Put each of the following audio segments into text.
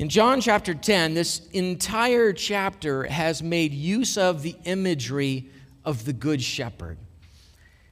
In John chapter 10, this entire chapter has made use of the imagery of the Good Shepherd.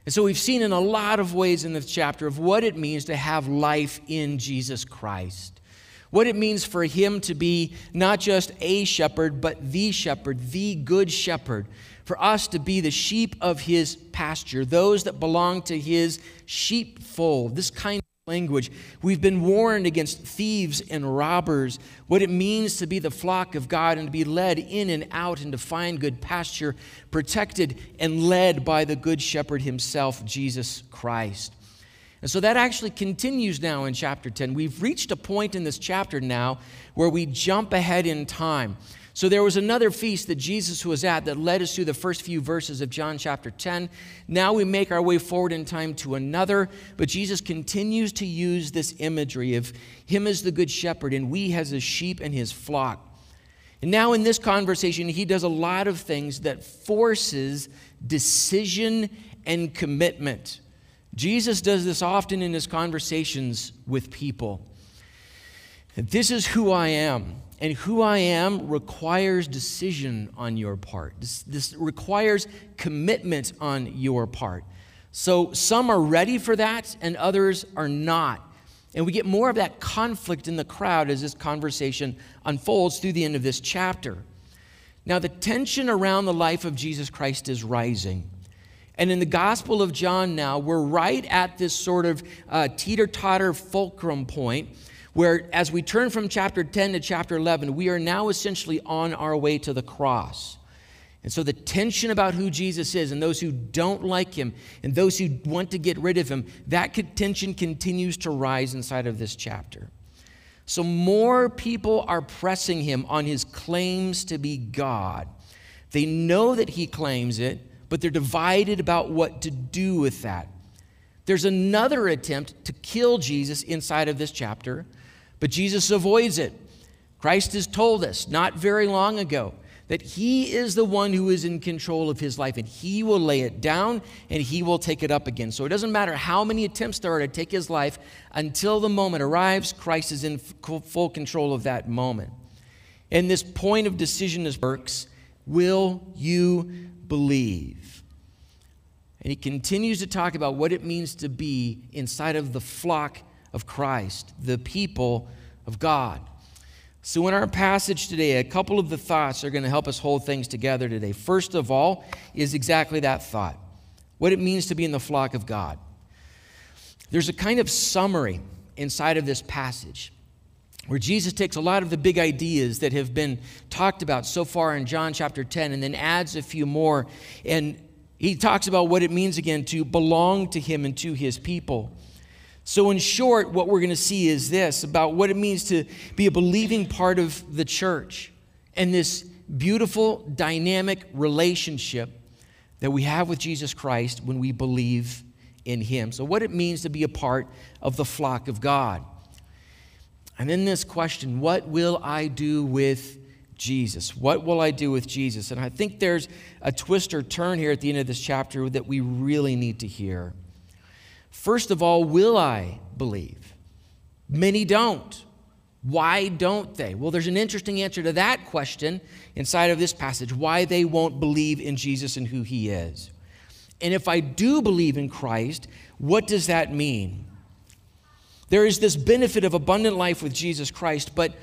And so we've seen in a lot of ways in this chapter of what it means to have life in Jesus Christ. What it means for him to be not just a shepherd, but the shepherd, the good shepherd. For us to be the sheep of his pasture, those that belong to his sheepfold. This kind language. We've been warned against thieves and robbers, what it means to be the flock of God and to be led in and out and to find good pasture, protected and led by the Good Shepherd himself, Jesus Christ. And so that actually continues now in chapter 10. We've reached a point in this chapter now where we jump ahead in time. So there was another feast that Jesus was at that led us through the first few verses of John chapter 10. Now we make our way forward in time to another, but Jesus continues to use this imagery of him as the good shepherd and we as his sheep and his flock. And now in this conversation, he does a lot of things that forces decision and commitment. Jesus does this often in his conversations with people. This is who I am. And who I am requires decision on your part. This, this, requires commitment on your part. So some are ready for that and others are not. And we get more of that conflict in the crowd as this conversation unfolds through the end of this chapter. Now, the tension around the life of Jesus Christ is rising. And in the Gospel of John now, we're right at this sort of uh, teeter totter fulcrum point where as we turn from chapter 10 to chapter 11, we are now essentially on our way to the cross. And so the tension about who Jesus is and those who don't like him and those who want to get rid of him, that tension continues to rise inside of this chapter. So more people are pressing him on his claims to be God. They know that he claims it, but they're divided about what to do with that. There's another attempt to kill Jesus inside of this chapter. But Jesus avoids it. Christ has told us not very long ago that He is the one who is in control of His life and He will lay it down and He will take it up again. So it doesn't matter how many attempts there are to take His life, until the moment arrives, Christ is in full control of that moment. And this point of decision is works will you believe? And He continues to talk about what it means to be inside of the flock of Christ, the people of God. So, in our passage today, a couple of the thoughts are going to help us hold things together today. First of all, is exactly that thought what it means to be in the flock of God. There's a kind of summary inside of this passage where Jesus takes a lot of the big ideas that have been talked about so far in John chapter 10 and then adds a few more. And he talks about what it means again to belong to him and to his people. So, in short, what we're going to see is this about what it means to be a believing part of the church and this beautiful, dynamic relationship that we have with Jesus Christ when we believe in Him. So, what it means to be a part of the flock of God. And then this question what will I do with Jesus? What will I do with Jesus? And I think there's a twist or turn here at the end of this chapter that we really need to hear. First of all, will I believe? Many don't. Why don't they? Well, there's an interesting answer to that question inside of this passage why they won't believe in Jesus and who he is. And if I do believe in Christ, what does that mean? There is this benefit of abundant life with Jesus Christ, but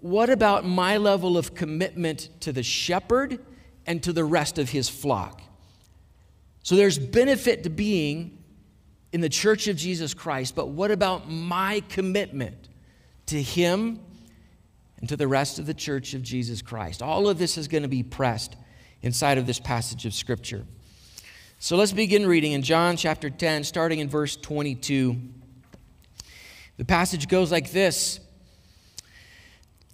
what about my level of commitment to the shepherd and to the rest of his flock? So there's benefit to being in the church of Jesus Christ, but what about my commitment to Him and to the rest of the church of Jesus Christ? All of this is going to be pressed inside of this passage of Scripture. So let's begin reading in John chapter 10, starting in verse 22. The passage goes like this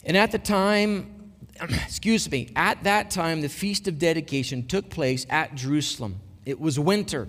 And at the time, excuse me, at that time, the feast of dedication took place at Jerusalem. It was winter.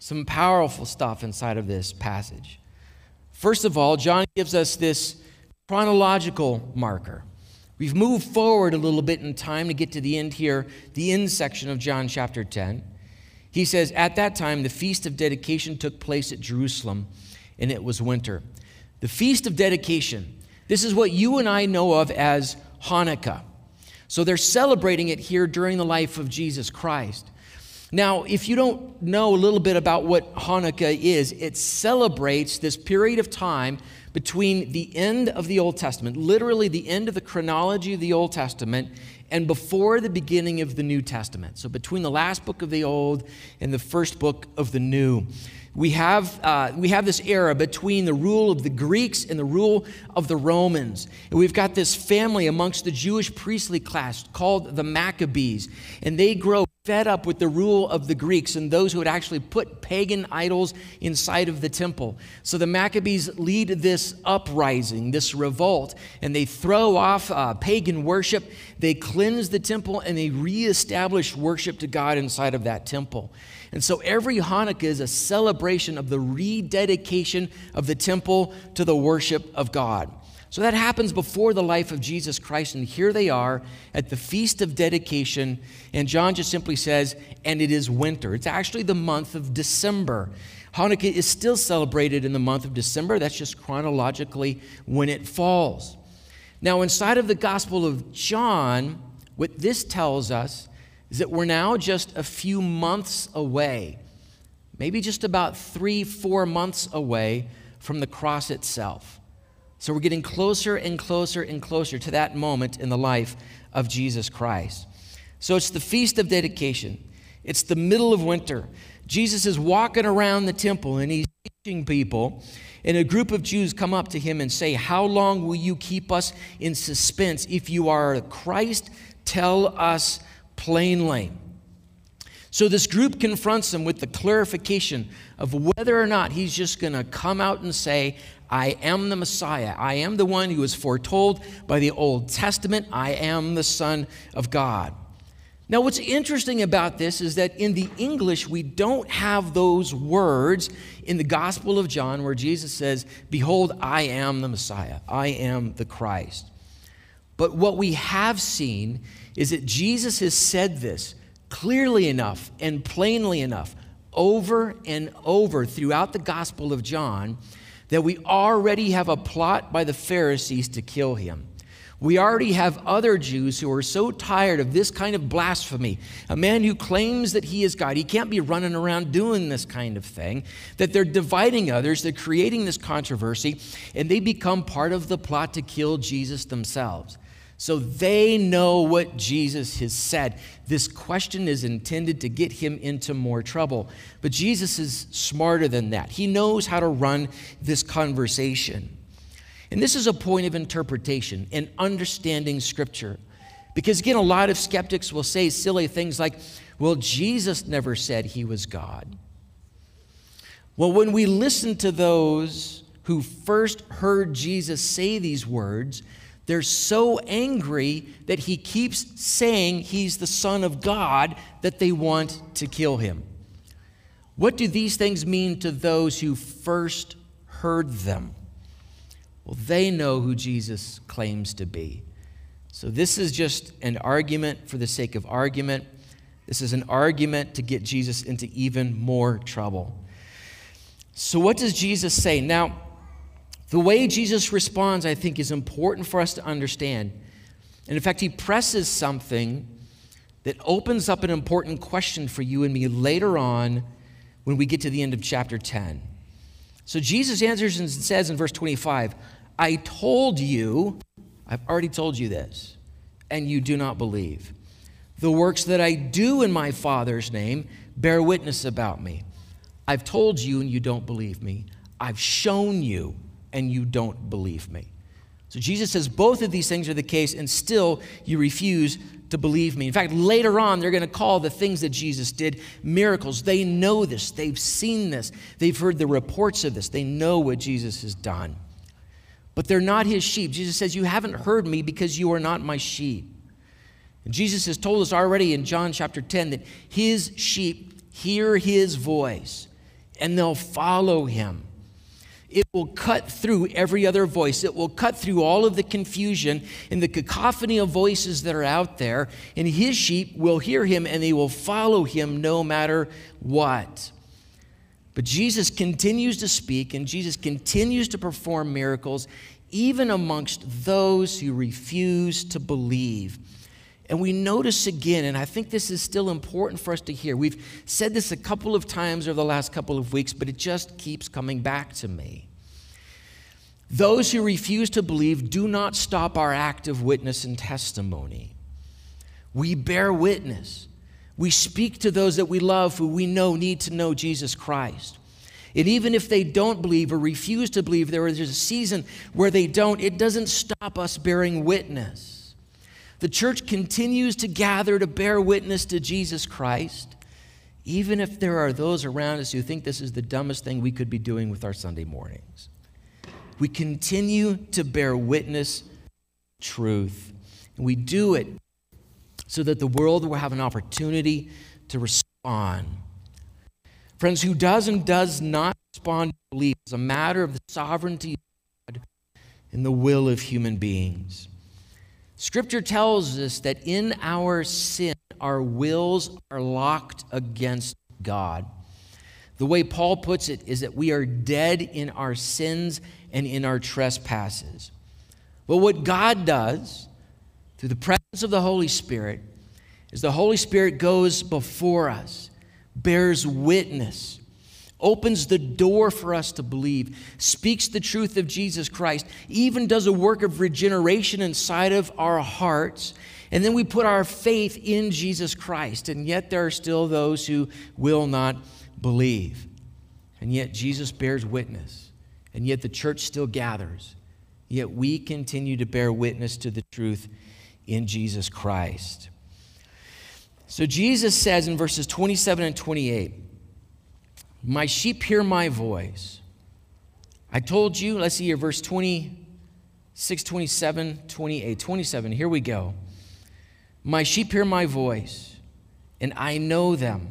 Some powerful stuff inside of this passage. First of all, John gives us this chronological marker. We've moved forward a little bit in time to get to the end here, the end section of John chapter 10. He says, At that time, the feast of dedication took place at Jerusalem, and it was winter. The feast of dedication, this is what you and I know of as Hanukkah. So they're celebrating it here during the life of Jesus Christ. Now, if you don't know a little bit about what Hanukkah is, it celebrates this period of time between the end of the Old Testament, literally the end of the chronology of the Old Testament, and before the beginning of the New Testament. So, between the last book of the Old and the first book of the New we have, uh, we have this era between the rule of the Greeks and the rule of the Romans. And we've got this family amongst the Jewish priestly class called the Maccabees. And they grow fed up with the rule of the Greeks and those who had actually put pagan idols inside of the temple. So the Maccabees lead this uprising, this revolt, and they throw off uh, pagan worship. They cleanse the temple and they reestablish worship to God inside of that temple. And so every Hanukkah is a celebration of the rededication of the temple to the worship of God. So that happens before the life of Jesus Christ. And here they are at the Feast of Dedication. And John just simply says, and it is winter. It's actually the month of December. Hanukkah is still celebrated in the month of December. That's just chronologically when it falls. Now, inside of the Gospel of John, what this tells us is that we're now just a few months away, maybe just about three, four months away from the cross itself. So we're getting closer and closer and closer to that moment in the life of Jesus Christ. So it's the Feast of Dedication, it's the middle of winter. Jesus is walking around the temple and he's teaching people. And a group of Jews come up to him and say, How long will you keep us in suspense? If you are Christ, tell us plainly. So this group confronts him with the clarification of whether or not he's just going to come out and say, I am the Messiah. I am the one who was foretold by the Old Testament. I am the Son of God. Now, what's interesting about this is that in the English, we don't have those words in the Gospel of John where Jesus says, Behold, I am the Messiah. I am the Christ. But what we have seen is that Jesus has said this clearly enough and plainly enough over and over throughout the Gospel of John that we already have a plot by the Pharisees to kill him. We already have other Jews who are so tired of this kind of blasphemy. A man who claims that he is God, he can't be running around doing this kind of thing, that they're dividing others, they're creating this controversy, and they become part of the plot to kill Jesus themselves. So they know what Jesus has said. This question is intended to get him into more trouble. But Jesus is smarter than that. He knows how to run this conversation. And this is a point of interpretation and understanding Scripture. Because again, a lot of skeptics will say silly things like, well, Jesus never said he was God. Well, when we listen to those who first heard Jesus say these words, they're so angry that he keeps saying he's the Son of God that they want to kill him. What do these things mean to those who first heard them? Well, they know who Jesus claims to be. So, this is just an argument for the sake of argument. This is an argument to get Jesus into even more trouble. So, what does Jesus say? Now, the way Jesus responds, I think, is important for us to understand. And in fact, he presses something that opens up an important question for you and me later on when we get to the end of chapter 10. So Jesus answers and says in verse 25, I told you, I've already told you this, and you do not believe. The works that I do in my Father's name bear witness about me. I've told you, and you don't believe me. I've shown you, and you don't believe me. So Jesus says both of these things are the case, and still you refuse to believe me. In fact, later on, they're going to call the things that Jesus did miracles. They know this, they've seen this, they've heard the reports of this, they know what Jesus has done. But they're not his sheep. Jesus says, You haven't heard me because you are not my sheep. And Jesus has told us already in John chapter 10 that his sheep hear his voice and they'll follow him. It will cut through every other voice. It will cut through all of the confusion and the cacophony of voices that are out there. And his sheep will hear him and they will follow him no matter what. But Jesus continues to speak and Jesus continues to perform miracles even amongst those who refuse to believe. And we notice again, and I think this is still important for us to hear. We've said this a couple of times over the last couple of weeks, but it just keeps coming back to me. Those who refuse to believe do not stop our act of witness and testimony. We bear witness. We speak to those that we love who we know need to know Jesus Christ. And even if they don't believe or refuse to believe, there is a season where they don't, it doesn't stop us bearing witness. The church continues to gather to bear witness to Jesus Christ, even if there are those around us who think this is the dumbest thing we could be doing with our Sunday mornings. We continue to bear witness truth. And we do it so that the world will have an opportunity to respond. Friends, who does and does not respond to belief is a matter of the sovereignty of God and the will of human beings. Scripture tells us that in our sin, our wills are locked against God. The way Paul puts it is that we are dead in our sins and in our trespasses. But what God does through the presence of the Holy Spirit is the Holy Spirit goes before us, bears witness, opens the door for us to believe, speaks the truth of Jesus Christ, even does a work of regeneration inside of our hearts. And then we put our faith in Jesus Christ. And yet there are still those who will not believe. And yet Jesus bears witness. And yet the church still gathers. Yet we continue to bear witness to the truth in Jesus Christ. So Jesus says in verses 27 and 28 my sheep hear my voice. I told you, let's see here, verse 26, 27, 28, 27. Here we go. My sheep hear my voice, and I know them,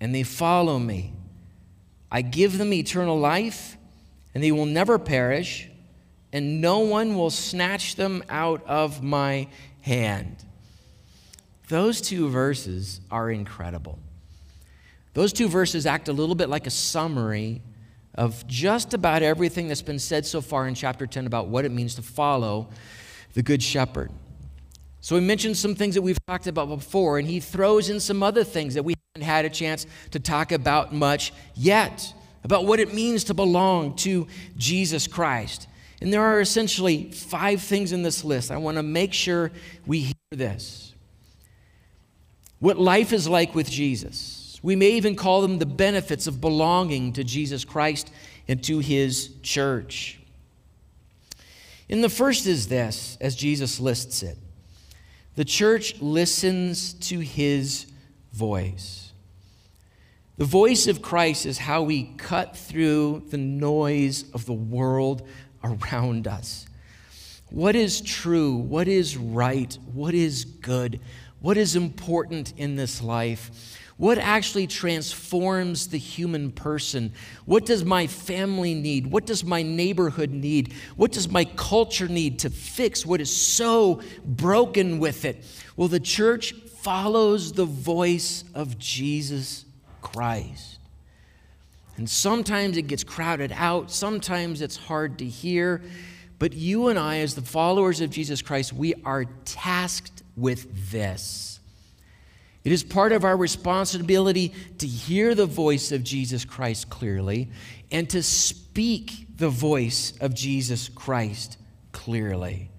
and they follow me. I give them eternal life, and they will never perish, and no one will snatch them out of my hand. Those two verses are incredible. Those two verses act a little bit like a summary of just about everything that's been said so far in chapter 10 about what it means to follow the Good Shepherd. So, he mentions some things that we've talked about before, and he throws in some other things that we haven't had a chance to talk about much yet about what it means to belong to Jesus Christ. And there are essentially five things in this list. I want to make sure we hear this. What life is like with Jesus we may even call them the benefits of belonging to Jesus Christ and to his church. And the first is this, as Jesus lists it the church listens to his voice. The voice of Christ is how we cut through the noise of the world around us. What is true? What is right? What is good? What is important in this life? What actually transforms the human person? What does my family need? What does my neighborhood need? What does my culture need to fix what is so broken with it? Well, the church follows the voice of Jesus Christ. And sometimes it gets crowded out, sometimes it's hard to hear. But you and I, as the followers of Jesus Christ, we are tasked with this It is part of our responsibility to hear the voice of Jesus Christ clearly and to speak the voice of Jesus Christ clearly.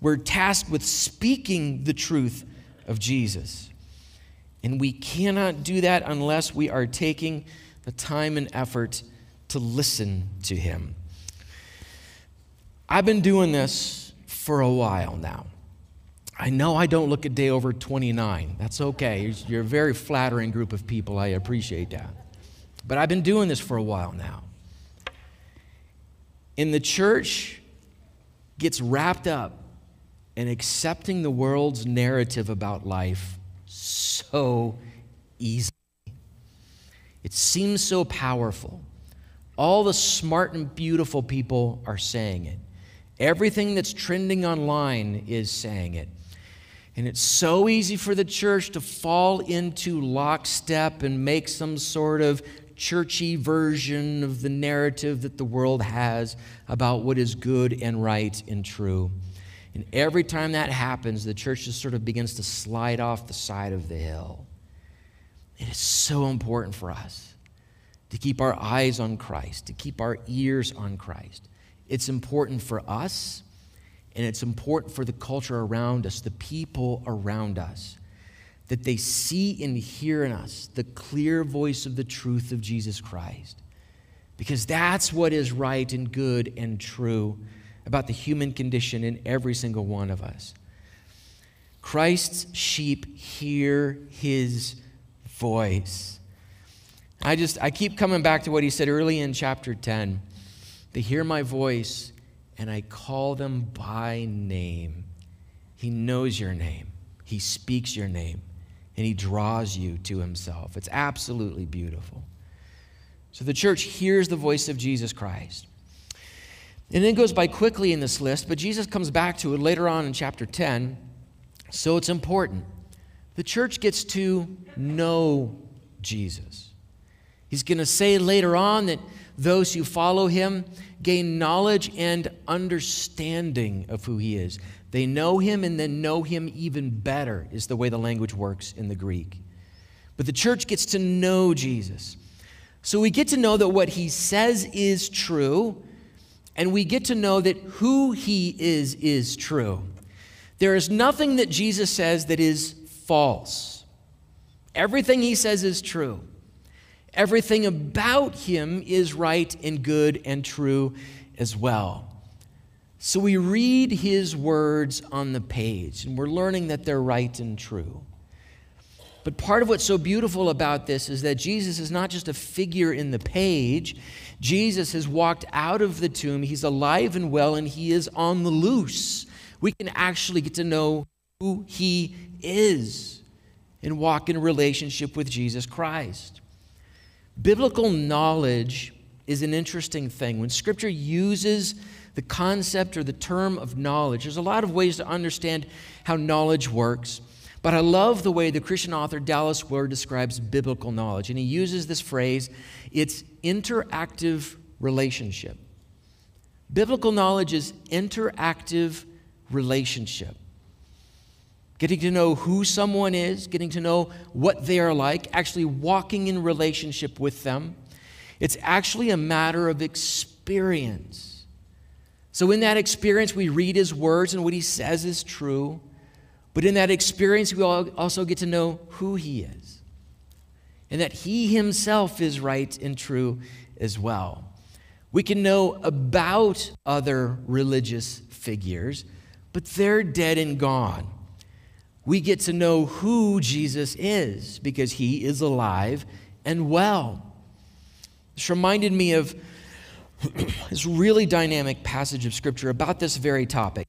We're tasked with speaking the truth of Jesus. And we cannot do that unless we are taking the time and effort to listen to Him. I've been doing this for a while now. I know I don't look a day over 29. That's okay. You're a very flattering group of people. I appreciate that. But I've been doing this for a while now. And the church gets wrapped up in accepting the world's narrative about life so easily. It seems so powerful. All the smart and beautiful people are saying it. Everything that's trending online is saying it. And it's so easy for the church to fall into lockstep and make some sort of churchy version of the narrative that the world has about what is good and right and true. And every time that happens, the church just sort of begins to slide off the side of the hill. It is so important for us to keep our eyes on Christ, to keep our ears on Christ. It's important for us and it's important for the culture around us, the people around us, that they see and hear in us the clear voice of the truth of Jesus Christ. Because that's what is right and good and true about the human condition in every single one of us. Christ's sheep hear his voice. I just I keep coming back to what he said early in chapter 10. They hear my voice and I call them by name. He knows your name, He speaks your name, and He draws you to Himself. It's absolutely beautiful. So the church hears the voice of Jesus Christ. And then it goes by quickly in this list, but Jesus comes back to it later on in chapter 10. So it's important. The church gets to know Jesus. He's going to say later on that those who follow him gain knowledge and understanding of who he is. They know him and then know him even better, is the way the language works in the Greek. But the church gets to know Jesus. So we get to know that what he says is true, and we get to know that who he is is true. There is nothing that Jesus says that is false. Everything he says is true. Everything about him is right and good and true as well. So we read his words on the page, and we're learning that they're right and true. But part of what's so beautiful about this is that Jesus is not just a figure in the page. Jesus has walked out of the tomb. He's alive and well, and he is on the loose. We can actually get to know who he is and walk in relationship with Jesus Christ. Biblical knowledge is an interesting thing. When Scripture uses the concept or the term of knowledge, there's a lot of ways to understand how knowledge works. But I love the way the Christian author Dallas Willard describes biblical knowledge. And he uses this phrase it's interactive relationship. Biblical knowledge is interactive relationship getting to know who someone is, getting to know what they are like, actually walking in relationship with them. It's actually a matter of experience. So, in that experience, we read his words and what he says is true. But in that experience, we also get to know who he is and that he himself is right and true as well. We can know about other religious figures, but they're dead and gone we get to know who Jesus is because he is alive and well. This reminded me of this really dynamic passage of scripture about this very topic.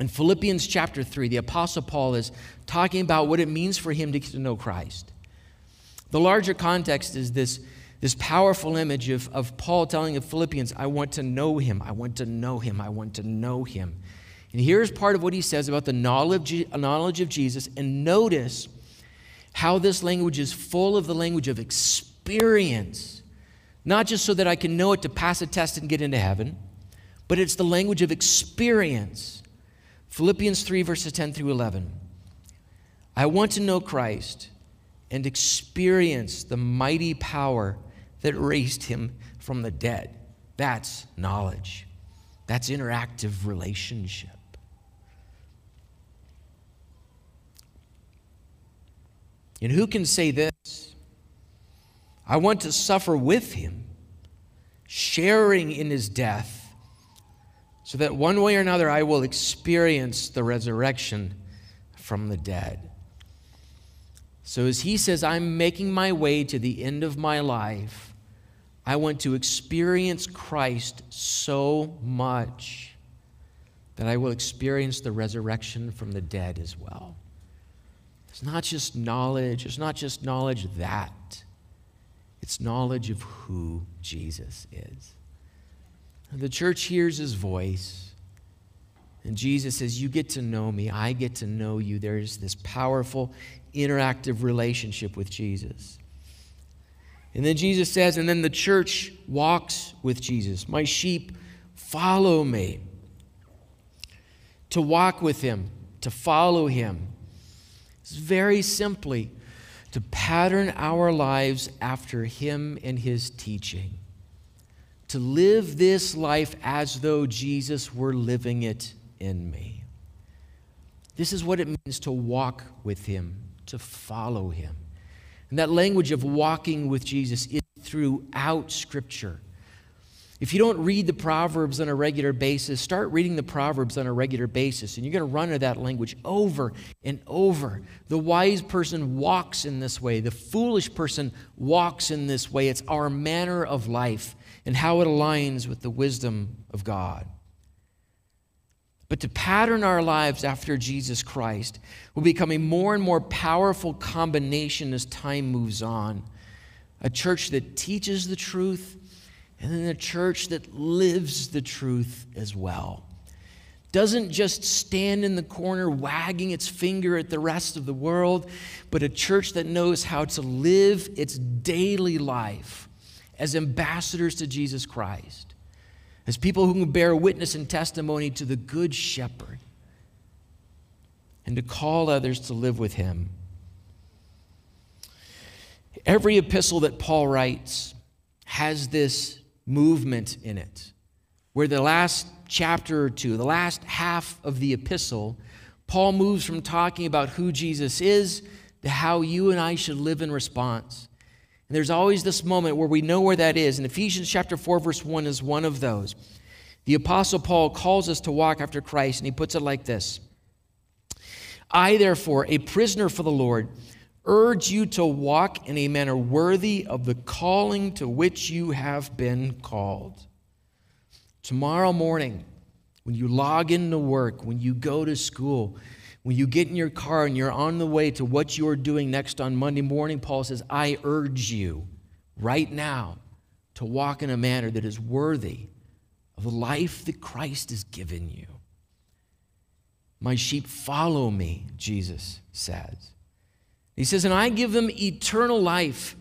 In Philippians chapter 3, the Apostle Paul is talking about what it means for him to get to know Christ. The larger context is this, this powerful image of, of Paul telling the Philippians, I want to know him, I want to know him, I want to know him. And here's part of what he says about the knowledge, knowledge of Jesus. And notice how this language is full of the language of experience. Not just so that I can know it to pass a test and get into heaven, but it's the language of experience. Philippians 3, verses 10 through 11. I want to know Christ and experience the mighty power that raised him from the dead. That's knowledge. That's interactive relationship. And who can say this? I want to suffer with him, sharing in his death, so that one way or another I will experience the resurrection from the dead. So, as he says, I'm making my way to the end of my life, I want to experience Christ so much that I will experience the resurrection from the dead as well. It's not just knowledge, it's not just knowledge that, it's knowledge of who Jesus is. And the church hears his voice, and Jesus says, You get to know me, I get to know you. There's this powerful, interactive relationship with Jesus. And then Jesus says, and then the church walks with Jesus. My sheep follow me. To walk with him, to follow him, very simply to pattern our lives after Him and His teaching. To live this life as though Jesus were living it in me. This is what it means to walk with Him, to follow Him. And that language of walking with Jesus is throughout Scripture. If you don't read the Proverbs on a regular basis, start reading the Proverbs on a regular basis, and you're going to run into that language over and over. The wise person walks in this way, the foolish person walks in this way. It's our manner of life and how it aligns with the wisdom of God. But to pattern our lives after Jesus Christ will become a more and more powerful combination as time moves on. A church that teaches the truth and then a church that lives the truth as well. Doesn't just stand in the corner wagging its finger at the rest of the world, but a church that knows how to live its daily life as ambassadors to Jesus Christ, as people who can bear witness and testimony to the Good Shepherd, and to call others to live with him. Every epistle that Paul writes has this movement in it, where the last chapter or two, the last half of the epistle, Paul moves from talking about who Jesus is to how you and I should live in response. And there's always this moment where we know where that is. And Ephesians chapter 4, verse 1 is one of those. The Apostle Paul calls us to walk after Christ, and he puts it like this I, therefore, a prisoner for the Lord, urge you to walk in a manner worthy of the calling to which you have been called. Tomorrow morning, when you log into work, when you go to school, when you get in your car and you're on the way to what you're doing next on Monday morning, Paul says, I urge you right now to walk in a manner that is worthy of the life that Christ has given you. My sheep follow me, Jesus says. He says, And I give them eternal life.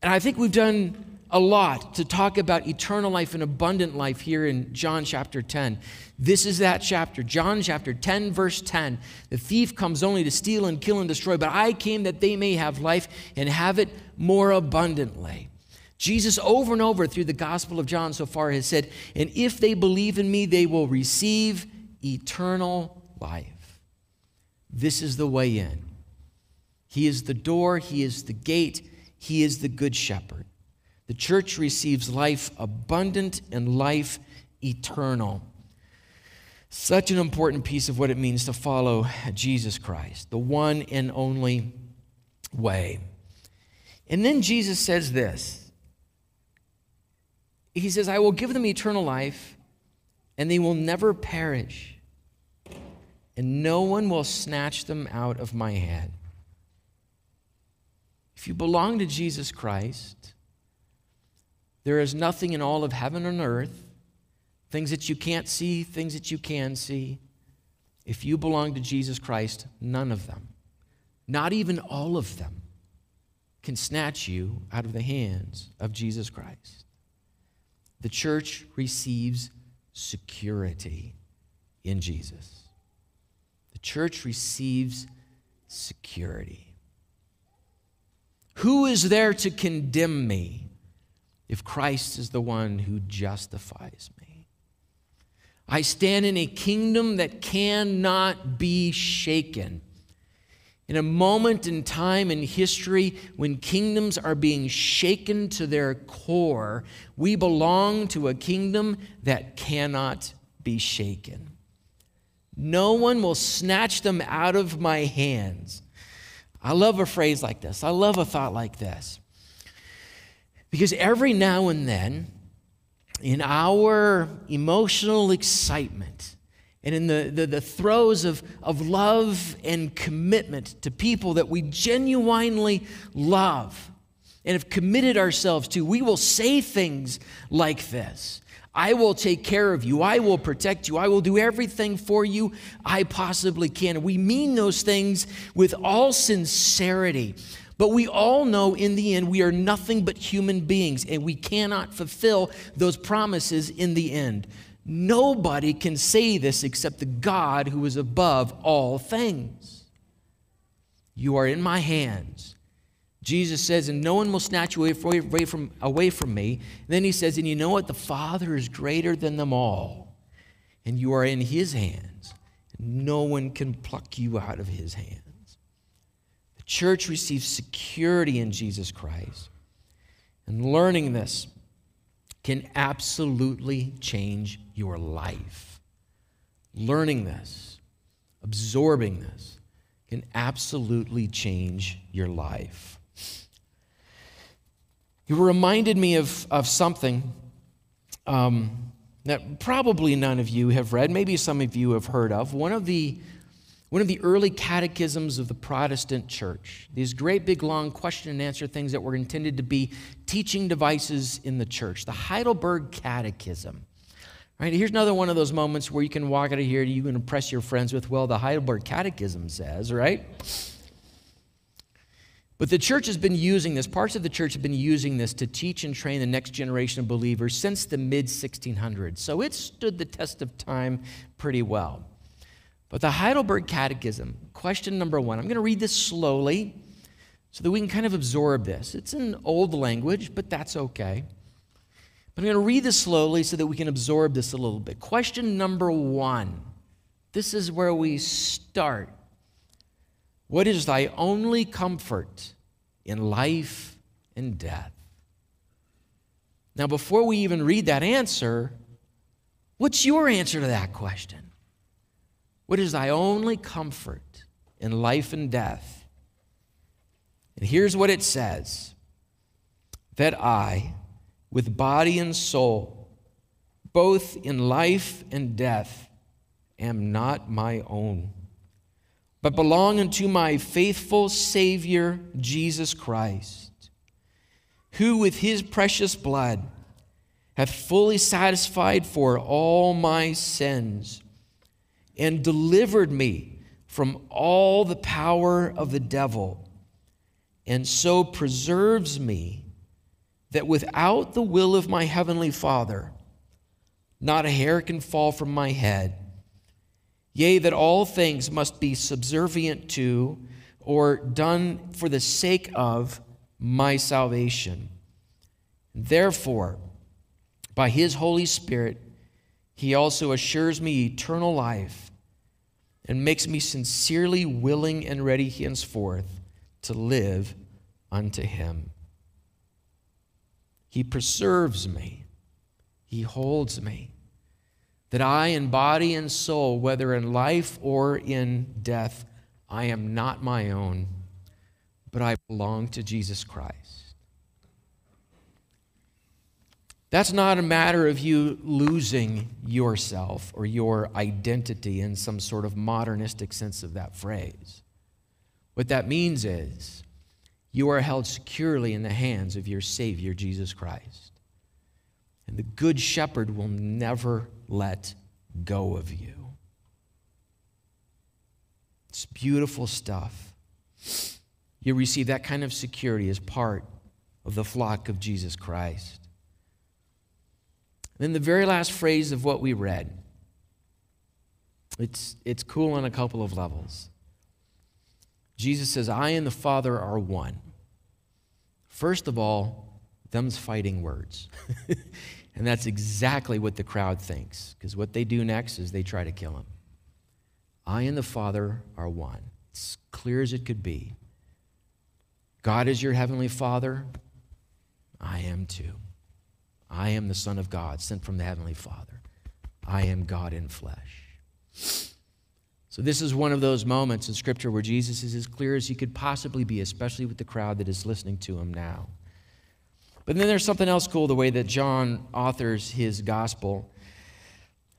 And I think we've done a lot to talk about eternal life and abundant life here in John chapter 10. This is that chapter, John chapter 10, verse 10. The thief comes only to steal and kill and destroy, but I came that they may have life and have it more abundantly. Jesus, over and over through the Gospel of John so far, has said, And if they believe in me, they will receive eternal life. This is the way in. He is the door, He is the gate, He is the good shepherd. The church receives life abundant and life eternal. Such an important piece of what it means to follow Jesus Christ, the one and only way. And then Jesus says this He says, I will give them eternal life, and they will never perish, and no one will snatch them out of my hand. If you belong to Jesus Christ, there is nothing in all of heaven and earth, things that you can't see, things that you can see. If you belong to Jesus Christ, none of them, not even all of them, can snatch you out of the hands of Jesus Christ. The church receives security in Jesus. The church receives security. Who is there to condemn me if Christ is the one who justifies me? I stand in a kingdom that cannot be shaken. In a moment in time in history when kingdoms are being shaken to their core, we belong to a kingdom that cannot be shaken. No one will snatch them out of my hands. I love a phrase like this. I love a thought like this. Because every now and then, in our emotional excitement, and in the, the, the, throes of, of love and commitment to people that we genuinely love and have committed ourselves to, we will say things like this I will take care of you. I will protect you. I will do everything for you I possibly can. We mean those things with all sincerity. But we all know in the end we are nothing but human beings and we cannot fulfill those promises in the end. Nobody can say this except the God who is above all things. You are in my hands. Jesus says, and no one will snatch you away, away, from, away from me. And then he says, and you know what? The Father is greater than them all. And you are in his hands. No one can pluck you out of his hands. The church receives security in Jesus Christ. And learning this can absolutely change your life. Learning this, absorbing this, can absolutely change your life. You reminded me of, of something um, that probably none of you have read, maybe some of you have heard of. One of the one of the early catechisms of the Protestant church, these great big long question and answer things that were intended to be teaching devices in the church, the Heidelberg Catechism. Right, here's another one of those moments where you can walk out of here you can impress your friends with, well, the Heidelberg Catechism says, right? But the church has been using this, parts of the church have been using this to teach and train the next generation of believers since the mid 1600s. So it stood the test of time pretty well. But the Heidelberg Catechism, question number one, I'm going to read this slowly so that we can kind of absorb this. It's an old language, but that's okay. But I'm going to read this slowly so that we can absorb this a little bit. Question number one this is where we start. What is thy only comfort in life and death? Now, before we even read that answer, what's your answer to that question? What is thy only comfort in life and death? And here's what it says that I, with body and soul, both in life and death, am not my own but belong unto my faithful Savior, Jesus Christ, who with his precious blood hath fully satisfied for all my sins and delivered me from all the power of the devil, and so preserves me that without the will of my heavenly Father, not a hair can fall from my head Yea, that all things must be subservient to or done for the sake of my salvation. Therefore, by his Holy Spirit, he also assures me eternal life and makes me sincerely willing and ready henceforth to live unto him. He preserves me, he holds me that I, in body and soul, whether in life or in death, I am not my own, but I belong to Jesus Christ. That's not a matter of you losing yourself or your identity in some sort of modernistic sense of that phrase. What that means is you are held securely in the hands of your Savior, Jesus Christ. And the Good Shepherd will never let go of you. It's beautiful stuff. You receive that kind of security as part of the flock of Jesus Christ. Then the very last phrase of what we read. It's, it's cool on a couple of levels. Jesus says, I and the Father are one. First of all, them's fighting words. and that's exactly what the crowd thinks, because what they do next is they try to kill him. I and the Father are one. It's clear as it could be. God is your heavenly Father. I am too. I am the Son of God, sent from the Heavenly Father. I am God in flesh. So, this is one of those moments in Scripture where Jesus is as clear as he could possibly be, especially with the crowd that is listening to him now. But then there's something else cool the way that John authors his gospel.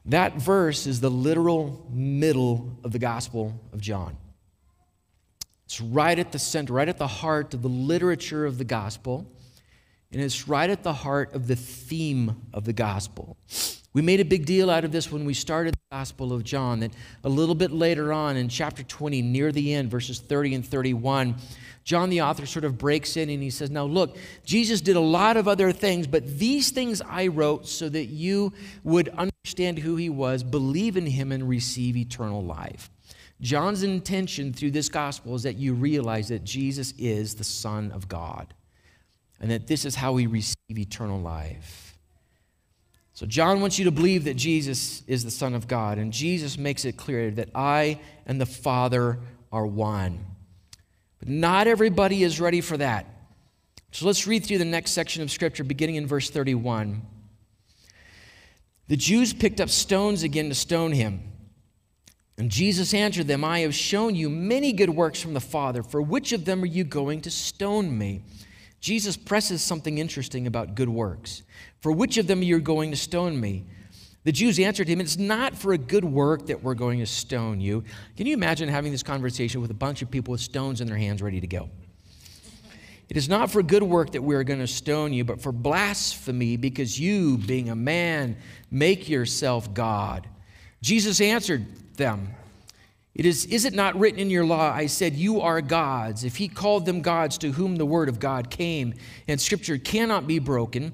That verse is the literal middle of the Gospel of John. It's right at the center, right at the heart of the literature of the Gospel. And it's right at the heart of the theme of the gospel. We made a big deal out of this when we started the Gospel of John, that a little bit later on in chapter 20, near the end, verses 30 and 31, John the author sort of breaks in and he says, Now look, Jesus did a lot of other things, but these things I wrote so that you would understand who he was, believe in him, and receive eternal life. John's intention through this gospel is that you realize that Jesus is the Son of God and that this is how we receive eternal life. So, John wants you to believe that Jesus is the Son of God, and Jesus makes it clear that I and the Father are one. But not everybody is ready for that. So, let's read through the next section of Scripture, beginning in verse 31. The Jews picked up stones again to stone him. And Jesus answered them, I have shown you many good works from the Father. For which of them are you going to stone me? Jesus presses something interesting about good works. For which of them you're going to stone me? The Jews answered him, It's not for a good work that we're going to stone you. Can you imagine having this conversation with a bunch of people with stones in their hands ready to go? It is not for good work that we're going to stone you, but for blasphemy, because you, being a man, make yourself God. Jesus answered them, it is, is it not written in your law, I said, you are gods? If he called them gods to whom the word of God came, and scripture cannot be broken,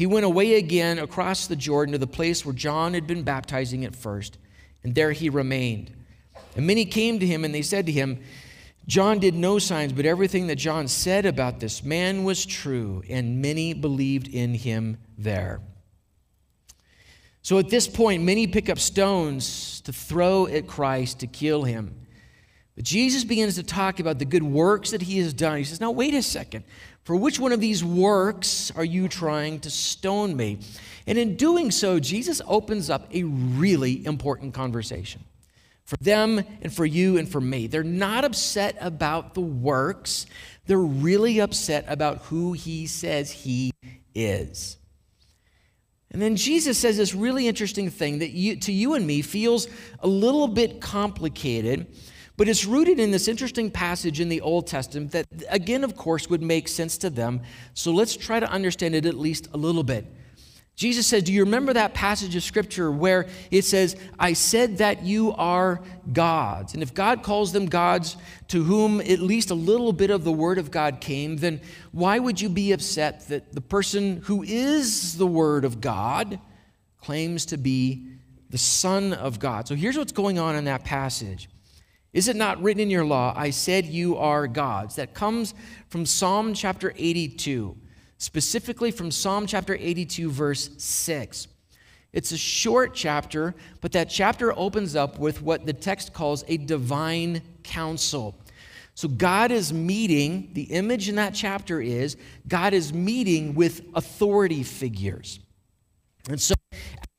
He went away again across the Jordan to the place where John had been baptizing at first, and there he remained. And many came to him, and they said to him, John did no signs, but everything that John said about this man was true, and many believed in him there. So at this point, many pick up stones to throw at Christ to kill him. But Jesus begins to talk about the good works that he has done. He says, Now, wait a second. For which one of these works are you trying to stone me? And in doing so, Jesus opens up a really important conversation for them and for you and for me. They're not upset about the works, they're really upset about who he says he is. And then Jesus says this really interesting thing that you, to you and me feels a little bit complicated, but it's rooted in this interesting passage in the Old Testament that, again, of course, would make sense to them. So let's try to understand it at least a little bit. Jesus said, Do you remember that passage of scripture where it says, I said that you are gods? And if God calls them gods to whom at least a little bit of the word of God came, then why would you be upset that the person who is the word of God claims to be the Son of God? So here's what's going on in that passage. Is it not written in your law, I said you are gods? That comes from Psalm chapter 82 specifically from Psalm chapter 82, verse 6. It's a short chapter, but that chapter opens up with what the text calls a divine council. So God is meeting, the image in that chapter is God is meeting with authority figures. And so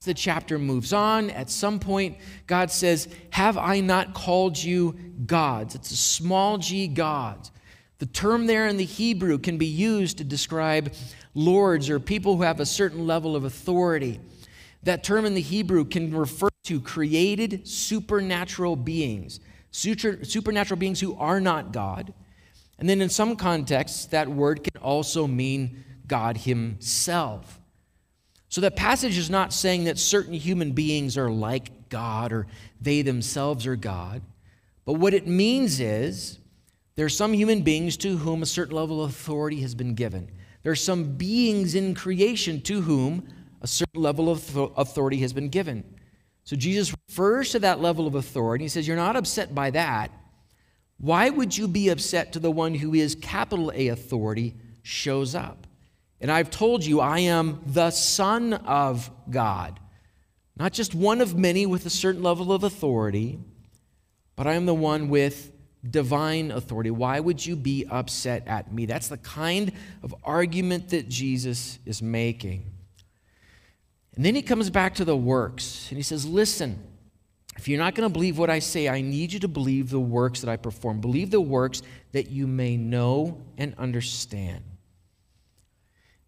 the chapter moves on, at some point, God says, Have I not called you gods? It's a small g gods. The term there in the Hebrew can be used to describe lords or people who have a certain level of authority. That term in the Hebrew can refer to created supernatural beings, supernatural beings who are not God. And then in some contexts, that word can also mean God Himself. So that passage is not saying that certain human beings are like God or they themselves are God. But what it means is there are some human beings to whom a certain level of authority has been given. There are some beings in creation to whom a certain level of authority has been given. So Jesus refers to that level of authority. He says, You're not upset by that. Why would you be upset to the one who is capital A authority shows up? And I've told you, I am the Son of God. Not just one of many with a certain level of authority, but I am the one with divine authority. Why would you be upset at me? That's the kind of argument that Jesus is making. And then he comes back to the works and he says, Listen, if you're not going to believe what I say, I need you to believe the works that I perform. Believe the works that you may know and understand.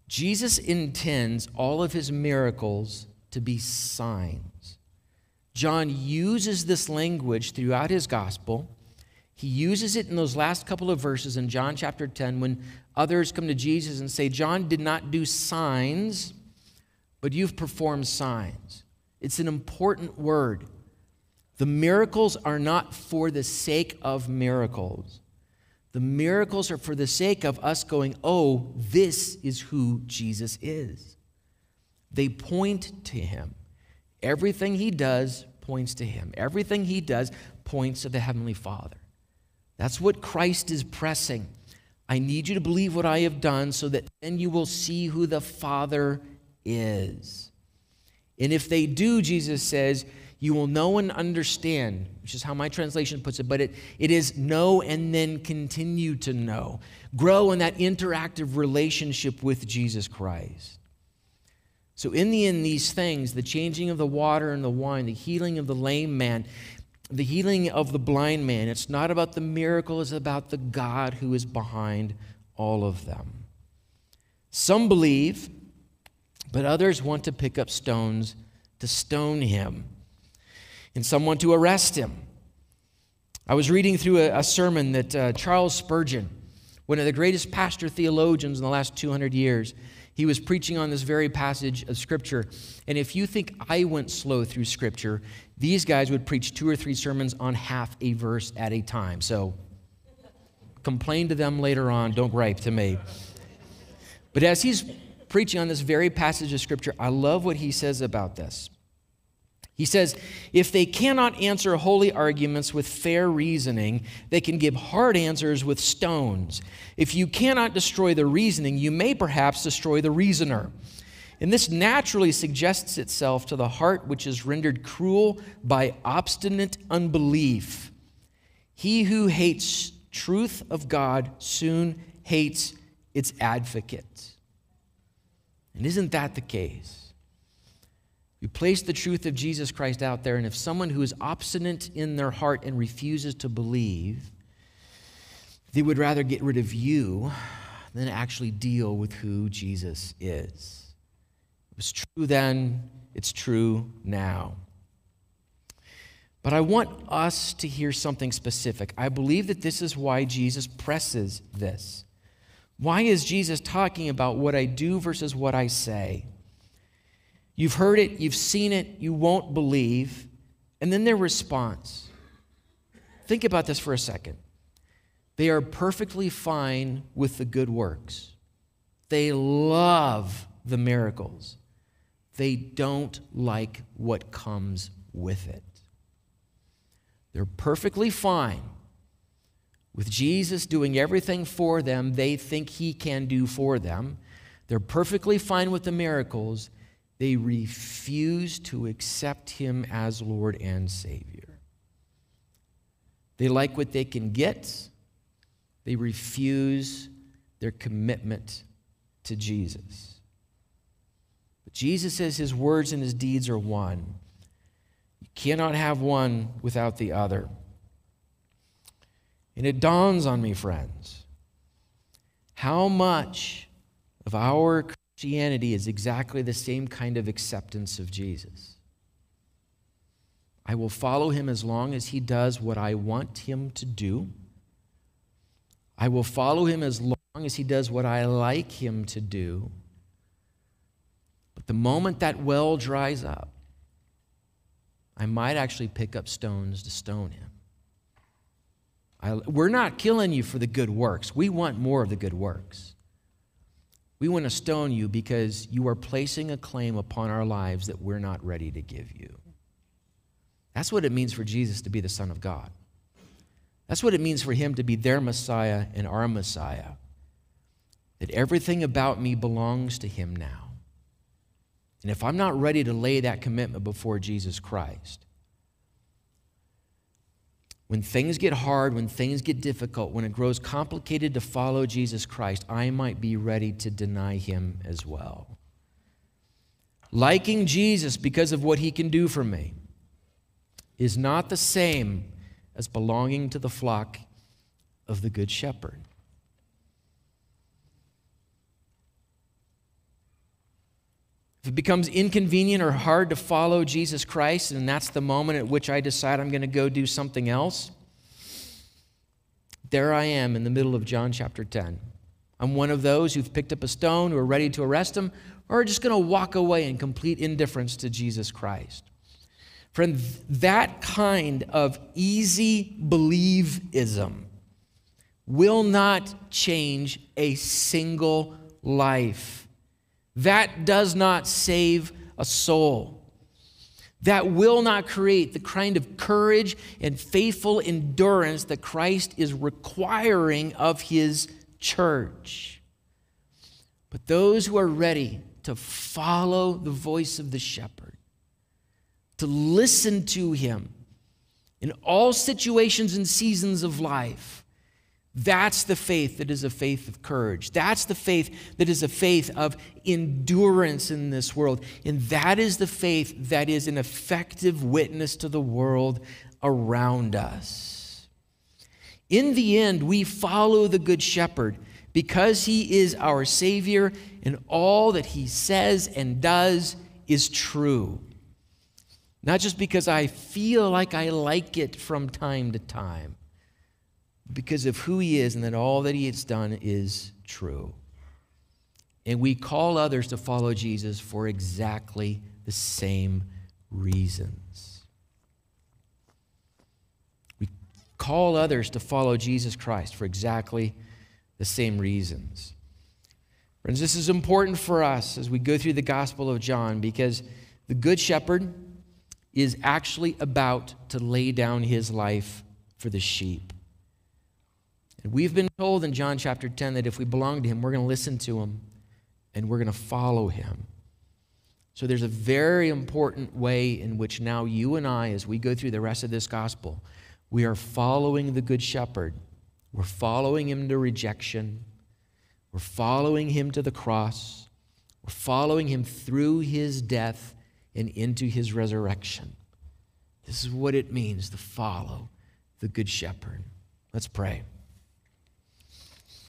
Jesus intends all of his miracles to be signs. John uses this language throughout his gospel. He uses it in those last couple of verses in John chapter 10 when others come to Jesus and say, John did not do signs, but you've performed signs. It's an important word. The miracles are not for the sake of miracles. The miracles are for the sake of us going, oh, this is who Jesus is. They point to him. Everything he does points to him. Everything he does points to the Heavenly Father. That's what Christ is pressing. I need you to believe what I have done so that then you will see who the Father is. And if they do, Jesus says, you will know and understand, which is how my translation puts it, but it, it is know and then continue to know. Grow in that interactive relationship with Jesus Christ. So, in the end, these things the changing of the water and the wine, the healing of the lame man, the healing of the blind man it's not about the miracle, it's about the God who is behind all of them. Some believe, but others want to pick up stones to stone him and someone to arrest him. I was reading through a, a sermon that uh, Charles Spurgeon, one of the greatest pastor theologians in the last 200 years, he was preaching on this very passage of Scripture. And if you think I went slow through Scripture, these guys would preach two or three sermons on half a verse at a time. So complain to them later on, don't gripe to me. But as he's preaching on this very passage of Scripture, I love what he says about this. He says, if they cannot answer holy arguments with fair reasoning, they can give hard answers with stones. If you cannot destroy the reasoning, you may perhaps destroy the reasoner. And this naturally suggests itself to the heart which is rendered cruel by obstinate unbelief. He who hates truth of God soon hates its advocate. And isn't that the case? You place the truth of Jesus Christ out there, and if someone who is obstinate in their heart and refuses to believe, they would rather get rid of you than actually deal with who Jesus is. It was true then, it's true now. But I want us to hear something specific. I believe that this is why Jesus presses this. Why is Jesus talking about what I do versus what I say? You've heard it, you've seen it, you won't believe. And then their response. Think about this for a second. They are perfectly fine with the good works, they love the miracles. They don't like what comes with it. They're perfectly fine with Jesus doing everything for them they think he can do for them. They're perfectly fine with the miracles. They refuse to accept him as Lord and Savior. They like what they can get, they refuse their commitment to Jesus. But Jesus says his words and his deeds are one. You cannot have one without the other. And it dawns on me, friends, how much of our Christianity is exactly the same kind of acceptance of Jesus. I will follow him as long as he does what I want him to do. I will follow him as long as he does what I like him to do. But the moment that well dries up, I might actually pick up stones to stone him. I, we're not killing you for the good works. We want more of the good works. We want to stone you because you are placing a claim upon our lives that we're not ready to give you. That's what it means for Jesus to be the Son of God. That's what it means for him to be their Messiah and our Messiah. That everything about me belongs to him now. And if I'm not ready to lay that commitment before Jesus Christ, when things get hard, when things get difficult, when it grows complicated to follow Jesus Christ, I might be ready to deny him as well. Liking Jesus because of what he can do for me is not the same as belonging to the flock of the Good Shepherd. If it becomes inconvenient or hard to follow Jesus Christ, and that's the moment at which I decide I'm going to go do something else, there I am in the middle of John chapter 10. I'm one of those who've picked up a stone, who are ready to arrest him, or are just going to walk away in complete indifference to Jesus Christ. Friend, that kind of easy believism will not change a single life. That does not save a soul. That will not create the kind of courage and faithful endurance that Christ is requiring of his church. But those who are ready to follow the voice of the shepherd, to listen to him in all situations and seasons of life, that's the faith that is a faith of courage. That's the faith that is a faith of endurance in this world. And that is the faith that is an effective witness to the world around us. In the end, we follow the Good Shepherd because he is our Savior and all that he says and does is true. Not just because I feel like I like it from time to time because of who he is and that all that he has done is true. And we call others to follow Jesus for exactly the same reasons. We call others to follow Jesus Christ for exactly the same reasons. Friends, this is important for us as we go through the Gospel of John because the Good Shepherd is actually about to lay down his life for the sheep. We've been told in John chapter 10 that if we belong to him, we're going to listen to him and we're going to follow him. So there's a very important way in which now you and I, as we go through the rest of this gospel, we are following the Good Shepherd. We're following him to rejection. We're following him to the cross. We're following him through his death and into his resurrection. This is what it means to follow the Good Shepherd. Let's pray.